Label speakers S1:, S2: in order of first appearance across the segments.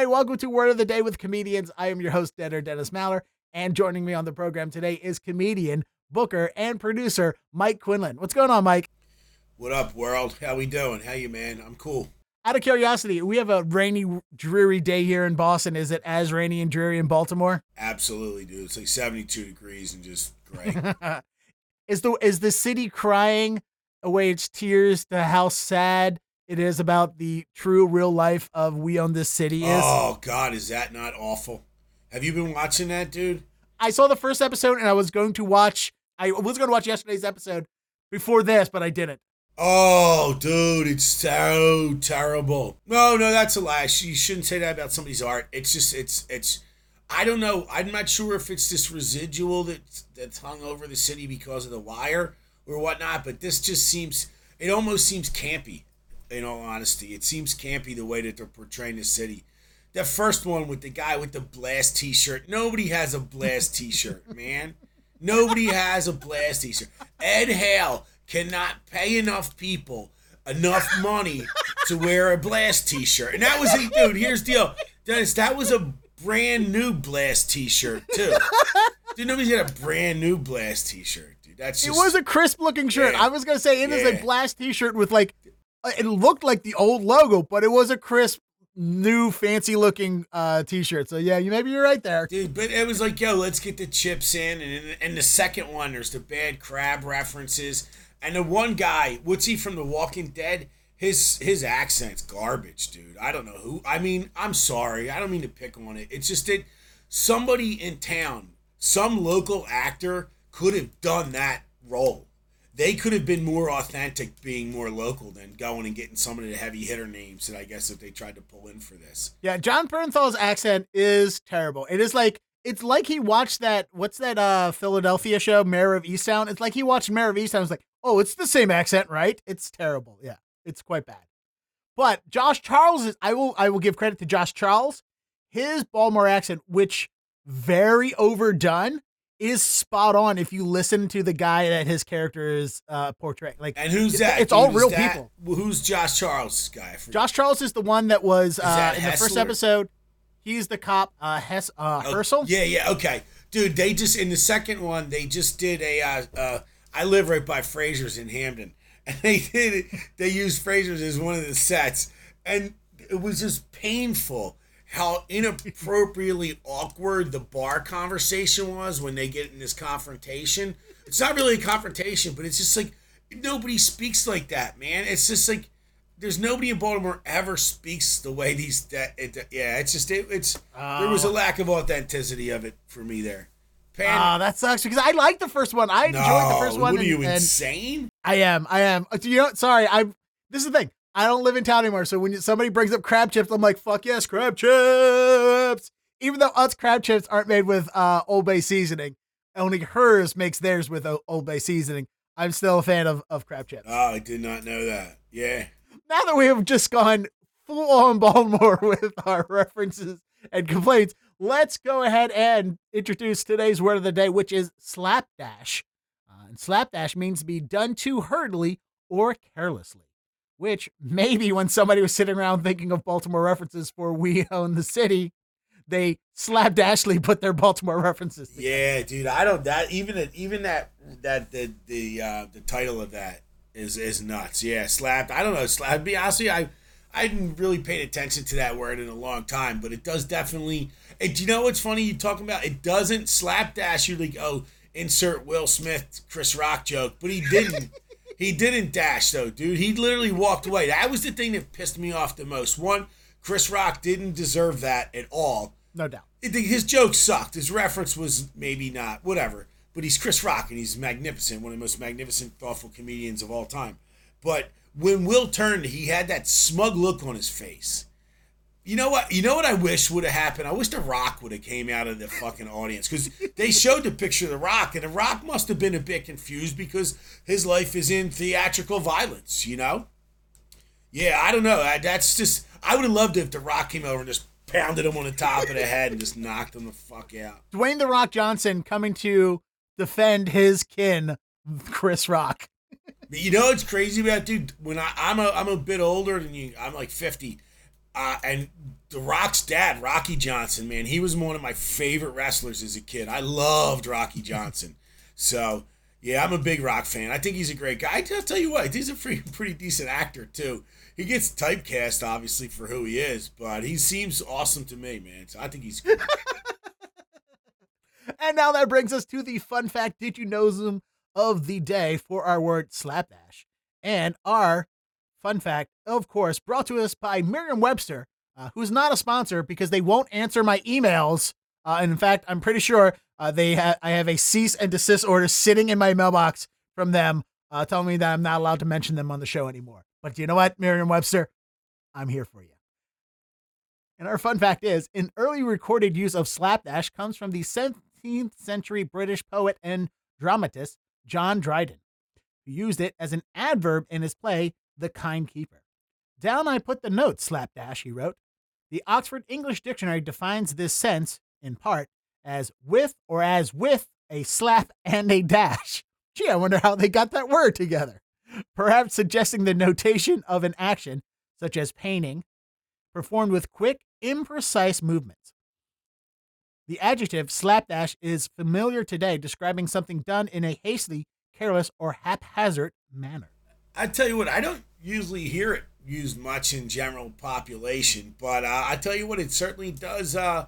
S1: everybody. Welcome to Word of the Day with Comedians. I am your host, Dead Air Dennis Maller, and joining me on the program today is comedian, booker, and producer Mike Quindlen. What's going on, Mike?
S2: What up, world? How we doing? How you, man? I'm cool.
S1: Out of curiosity, we have a rainy, dreary day here in Boston. Is it as rainy and dreary in Baltimore?
S2: Absolutely, dude. It's like 72 degrees and just gray.
S1: is the is the city crying oh, away its tears to how sad it is about the true real life of We Own This City is?
S2: oh God, is that not awful? Have you been watching that, dude?
S1: I saw the first episode and I was going to watch. I was going to watch yesterday's episode before this, but I didn't.
S2: Oh, dude, it's so terrible. No, no, that's a lie. You shouldn't say that about somebody's art. It's just, it's, it's. I don't know. I'm not sure if it's this residual that's that's hung over the city because of the wire or whatnot. But this just seems. It almost seems campy. In all honesty, it seems campy the way that they're portraying the city. The first one with the guy with the blast T-shirt. Nobody has a blast T-shirt, man. Nobody has a blast T-shirt. Ed Hale cannot pay enough people enough money to wear a blast t-shirt. And that was a dude, here's the deal. Dennis, that was a brand new blast t-shirt too. Dude, nobody's got a brand new blast t-shirt, dude. That's just,
S1: It was a crisp looking shirt.
S2: Yeah.
S1: I was going to say it it is a blast t-shirt with like it looked like the old logo, but it was a crisp new fancy looking uh t-shirt. So yeah, you maybe you're right there.
S2: Dude, but it was like, yo, let's get the chips in. And and the second one, there's the bad crab references. And the one guy, what's he from The Walking Dead? His his accent's garbage, dude. I don't know who. I mean, I'm sorry. I don't mean to pick on it. It's just that somebody in town, some local actor, could have done that role. They could have been more authentic, being more local than going and getting some of the heavy hitter names that I guess that they tried to pull in for this.
S1: Yeah, Jon Bernthal's accent is terrible. It is like it's like he watched that what's that uh Philadelphia show, Mare of Easttown. It's like he watched Mare of Easttown. and was like, oh, it's the same accent, right? It's terrible. Yeah, it's quite bad. But Josh Charles is I will I will give credit to Josh Charles. His Baltimore accent, which very overdone, is spot on if you listen to the guy that his character is uh portraying. Like
S2: And who's that?
S1: It's all real
S2: that?
S1: people.
S2: Well, Who's Josh Charles' guy?
S1: Josh Charles is the one that was uh,
S2: that
S1: in the first episode. He's the cop, uh, Hess, uh,
S2: Oh,
S1: Hersl.
S2: Yeah, yeah, okay, dude. They just in the second one, they just did a. Uh, uh, I live right by Frazier's in Hampden, and they did it. They used Frazier's as one of the sets, and it was just painful how inappropriately awkward the bar conversation was when they get in this confrontation. It's not really a confrontation, but it's just like nobody speaks like that, man. It's just like there's nobody in Baltimore ever speaks the way these that it, yeah it's just it, it's there was a lack of authenticity of it for me there. Pan,
S1: Ah, that sucks because I like the first one. I
S2: no,
S1: enjoyed the first one.
S2: what are you
S1: and-
S2: insane?
S1: I am. I am. You know, sorry. I'm. This is the thing. I don't live in town anymore. So when somebody brings up crab chips, I'm like, fuck yes, crab chips. Even though us crab chips aren't made with uh, Old Bay seasoning, only Herr's makes theirs with Old Bay seasoning. I'm still a fan of, of crab chips.
S2: Oh, I did not know that. Yeah,
S1: now that we have just gone full on Baltimore with our references and complaints, let's go ahead and introduce today's word of the day, which is slapdash. Uh, and slapdash means to be done too hurriedly or carelessly, which maybe when somebody was sitting around thinking of Baltimore references for We Own the City, they slapdashly put their Baltimore references. together.
S2: yeah, dude. I don't that even that even that that the the uh, the title of that is is nuts. Yeah, slapped. I don't know. Slap. Be honestly, I I didn't really paid attention to that word in a long time, but it does definitely. It, do you know what's funny? You talking about it doesn't slapdash you like oh insert Will Smith Chris Rock joke, but he didn't. He didn't dash though, dude. He literally walked away. That was the thing that pissed me off the most. One, Chris Rock didn't deserve that at all.
S1: No doubt.
S2: It- his joke sucked. His reference was maybe not, whatever. But he's Chris Rock and he's magnificent, one of the most magnificent, thoughtful comedians of all time. But when Will turned, he had that smug look on his face. You know what? You know what I wish would have happened. I wish the Rock would have came out of the fucking audience because they showed the picture of the Rock, and the Rock must have been a bit confused because his life is in theatrical violence. You know? Yeah, I don't know. I, that's just. I would have loved it if the Rock came over and just pounded him on the top of the head and just knocked him the fuck out.
S1: Dwayne the Rock Johnson coming to defend his kin, Chris Rock.
S2: You know what's crazy about dude? When I, I'm a I'm a bit older than you. I'm like 50. Uh, and The Rock's dad, Rocky Johnson, man, he was one of my favorite wrestlers as a kid. I loved Rocky Johnson. So, yeah, I'm a big Rock fan. I think he's a great guy. I'll tell you what, he's a pretty, pretty decent actor, too. He gets typecast, obviously, for who he is, but he seems awesome to me, man. So I think he's good.
S1: and now that brings us to the fun fact did you know them of the day for our word slapdash. And our fun fact, of course, brought to us by Merriam Webster, uh, who's not a sponsor because they won't answer my emails. Uh, and in fact, I'm pretty sure uh, they ha- I have a cease and desist order sitting in my mailbox from them uh, telling me that I'm not allowed to mention them on the show anymore. But you know what, Merriam Webster? I'm here for you. And our fun fact is an early recorded use of slapdash comes from the 17th century British poet and dramatist John Dryden, who used it as an adverb in his play, The Kind Keeper. Down I put the note, slapdash, he wrote. The Oxford English Dictionary defines this sense, in part, as with or as with a slap and a dash. Gee, I wonder how they got that word together. Perhaps suggesting the notation of an action, such as painting, performed with quick, imprecise movements. The adjective slapdash is familiar today, describing something done in a hastily, careless, or haphazard manner.
S2: I tell you what, I don't usually hear it used much in general population, but uh, I tell you what, it certainly does. Uh,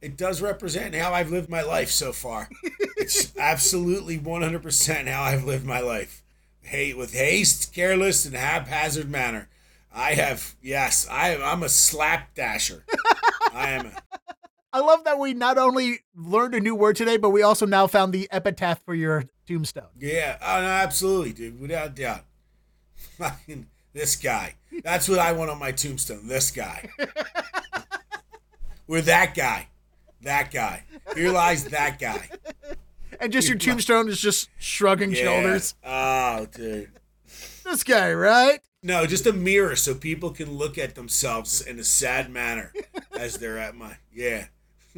S2: it does represent how I've lived my life so far. it's absolutely 100% how I've lived my life. Hey, with haste, careless, and haphazard manner. I have, yes, I am, I'm a slapdasher. I am. A,
S1: I love that we not only learned a new word today, but we also now found the epitaph for your tombstone.
S2: Yeah, oh, absolutely, dude, without doubt. This guy. That's what I want on my tombstone. This guy. We're that guy. That guy. Here lies that guy.
S1: And just your tombstone is just shrugging
S2: Yeah.
S1: shoulders.
S2: Oh, dude.
S1: This guy, right?
S2: No, just a mirror so people can look at themselves in a sad manner as they're at my. Yeah.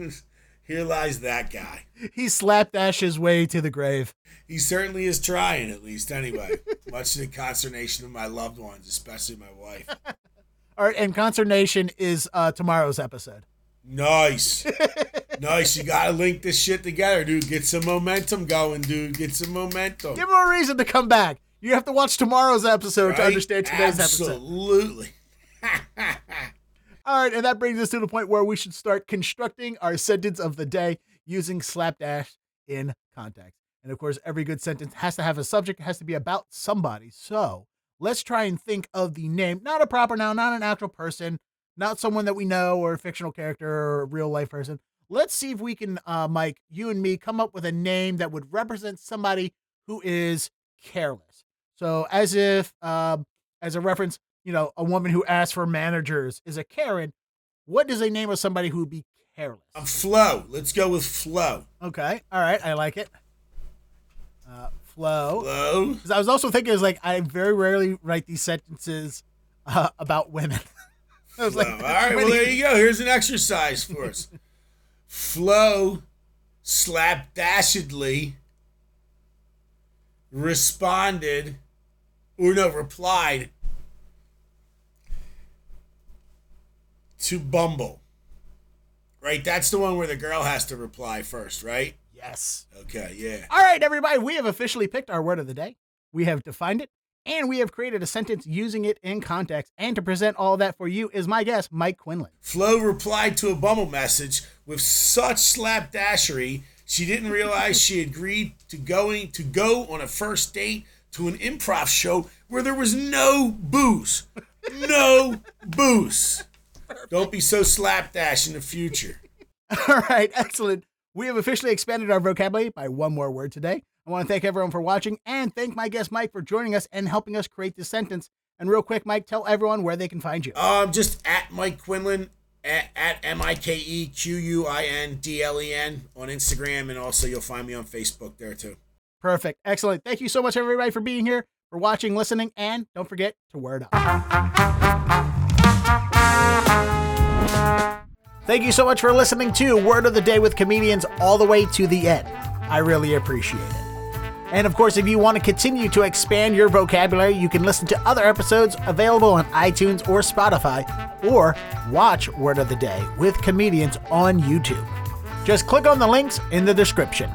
S2: Here lies that guy.
S1: He slapdash his way to the grave.
S2: He certainly is trying, at least, anyway. Much to the consternation of my loved ones, especially my wife.
S1: All right, and consternation is uh, tomorrow's episode.
S2: Nice. nice. You got to link this shit together, dude. Get some momentum going, dude. Get some momentum.
S1: Give him a reason to come back. You have to watch tomorrow's episode to understand today's episode.
S2: Absolutely.
S1: All right, and that brings us to the point where we should start constructing our sentence of the day using slapdash in context. And of course, every good sentence has to have a subject, it has to be about somebody. So let's try and think of the name, not a proper noun, not an actual person, not someone that we know or a fictional character or a real life person. Let's see if we can, uh, Mike, you and me, come up with a name that would represent somebody who is careless. So as if, um, as a reference, you know, a woman who asks for managers is a Karen. What is a name of somebody who would be careless?
S2: Um, Flo. Let's go with Flo.
S1: Okay. All right. I like it. Uh, Flo.
S2: Flo.
S1: 'Cause I was also thinking, is like, I very rarely write these sentences uh, about women. I was like,
S2: All right. Well, there you go. Here's an exercise for us. Flo slapdashedly responded, or no, replied to Bumble. Right? That's the one where the girl has to reply first, right?
S1: yes.
S2: Okay, yeah.
S1: All right, everybody, we have officially picked our word of the day. We have defined it, and we have created a sentence using it in context. And to present all that for you is my guest, Mike Quindlen.
S2: Flo replied to a Bumble message with such slapdashery she didn't realize she agreed to going to go on a first date to an improv show where there was no booze. No booze. Don't be so slapdash in the future.
S1: All right, excellent. We have officially expanded our vocabulary by one more word today. I want to thank everyone for watching and thank my guest Mike for joining us and helping us create this sentence. And real quick, Mike, tell everyone where they can find you.
S2: Um, just at Mike Quindlen at, at M I K E Q U I N D L E N on Instagram, and also you'll find me on Facebook there too.
S1: Perfect. Excellent. Thank you so much, everybody, for being here, for watching, listening, and don't forget to word up. Thank you so much for listening to Word of the Day with Comedians all the way to the end. I really appreciate it. And of course, if you want to continue to expand your vocabulary, you can listen to other episodes available on iTunes or Spotify, or watch Word of the Day with comedians on YouTube. Just click on the links in the description.